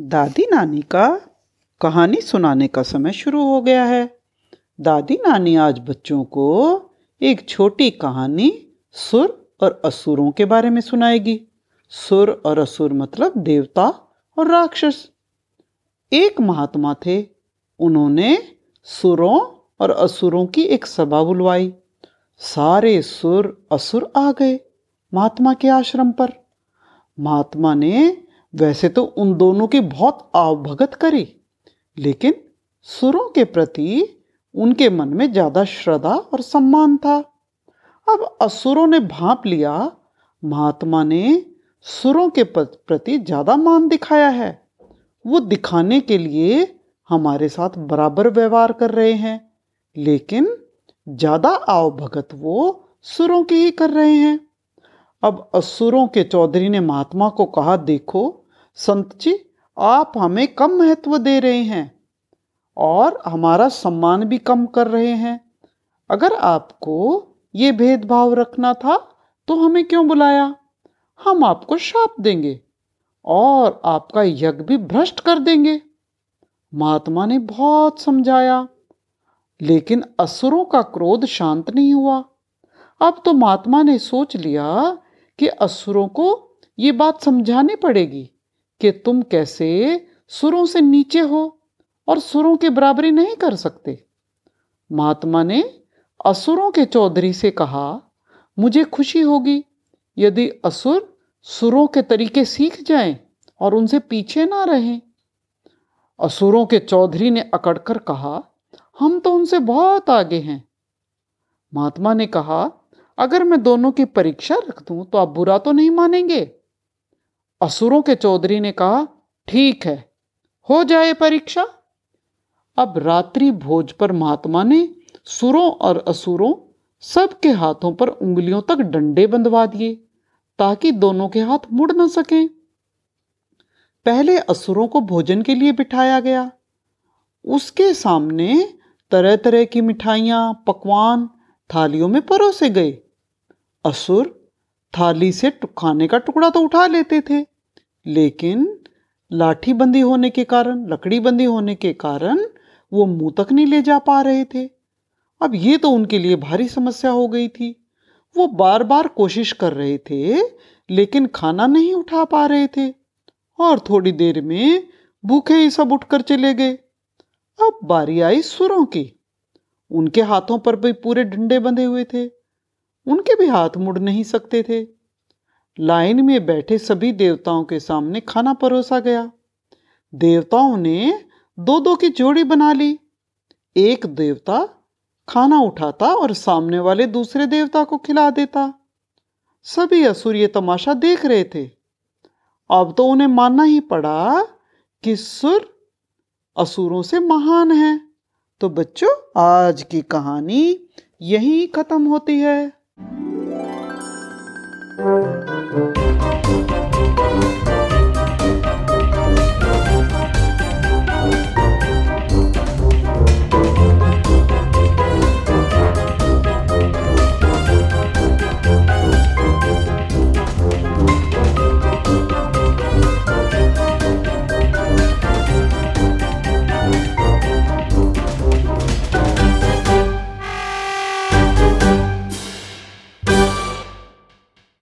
दादी नानी का कहानी सुनाने का समय शुरू हो गया है। दादी नानी आज बच्चों को एक छोटी कहानी सुर और असुरों के बारे में सुनाएगी। सुर और असुर मतलब देवता और राक्षस। एक महात्मा थे, उन्होंने सुरों और असुरों की एक सभा बुलवाई। सारे सुर असुर आ गए महात्मा के आश्रम पर। महात्मा ने वैसे तो उन दोनों की बहुत आवभगत करी, लेकिन सुरों के प्रति उनके मन में ज़्यादा श्रद्धा और सम्मान था। अब असुरों ने भाप लिया, महात्मा ने सुरों के प्रति ज़्यादा मान दिखाया है। वो दिखाने के लिए हमारे साथ बराबर व्यवहार कर रहे हैं, लेकिन ज़्यादा आवभगत वो सुरों की ही कर रहे हैं। अब असुरों के चौधरी ने महात्मा को कहा, देखो संत जी, आप हमें कम महत्व दे रहे हैं और हमारा सम्मान भी कम कर रहे हैं। अगर आपको ये भेदभाव रखना था तो हमें क्यों बुलाया? हम आपको शाप देंगे और आपका यज्ञ भी भ्रष्ट कर देंगे। महात्मा ने बहुत समझाया, लेकिन असुरों का क्रोध शांत नहीं हुआ। अब तो महात्मा ने सोच लिया कि असुरों को ये बात समझानी पड़ेगी। कि तुम कैसे सुरों से नीचे हो और सुरों की बराबरी नहीं कर सकते। महात्मा ने असुरों के चौधरी से कहा, मुझे खुशी होगी यदि असुर सुरों के तरीके सीख जाएँ और उनसे पीछे ना रहें असुरों के चौधरी ने अकड़कर कहा, हम तो उनसे बहुत आगे हैं महात्मा ने कहा, अगर मैं दोनों की परीक्षा रख दूँ तो आप बुरा तो नहीं मानेंगे। असुरों के चौधरी ने कहा, ठीक है, हो जाए परीक्षा। अब रात्रि भोज पर महात्मा ने सुरों और असुरों सबके हाथों पर उंगलियों तक डंडे बंधवा दिए, ताकि दोनों के हाथ मुड़ न सकें। पहले असुरों को भोजन के लिए बिठाया गया। उसके सामने तरह तरह की मिठाइयाँ, पकवान, थालियों में परोसे गए। असुर थाली से खाने का टुकड़ा तो उठा लेते थे। लेकिन लाठी बंदी होने के कारण, लकड़ी बंदी होने के कारण वो मुँह तक नहीं ले जा पा रहे थे। अब ये तो उनके लिए भारी समस्या हो गई थी। वो बार बार कोशिश कर रहे थे, लेकिन खाना नहीं उठा पा रहे थे। और थोड़ी देर में भूखे ही सब उठकर चले गए। अब बारी आई सुरों की। उनके हाथों पर भी पूरे डंडे बंधे हुए थे। उनके भी हाथ मुड़ नहीं सकते थे। लाइन में बैठे सभी देवताओं के सामने खाना परोसा गया। देवताओं ने दो दो की जोड़ी बना ली। एक देवता खाना उठाता और सामने वाले दूसरे देवता को खिला देता। सभी असुर ये तमाशा देख रहे थे। अब तो उन्हें मानना ही पड़ा कि सुर असुरों से महान है। तो बच्चों, आज की कहानी यही खत्म होती है। Música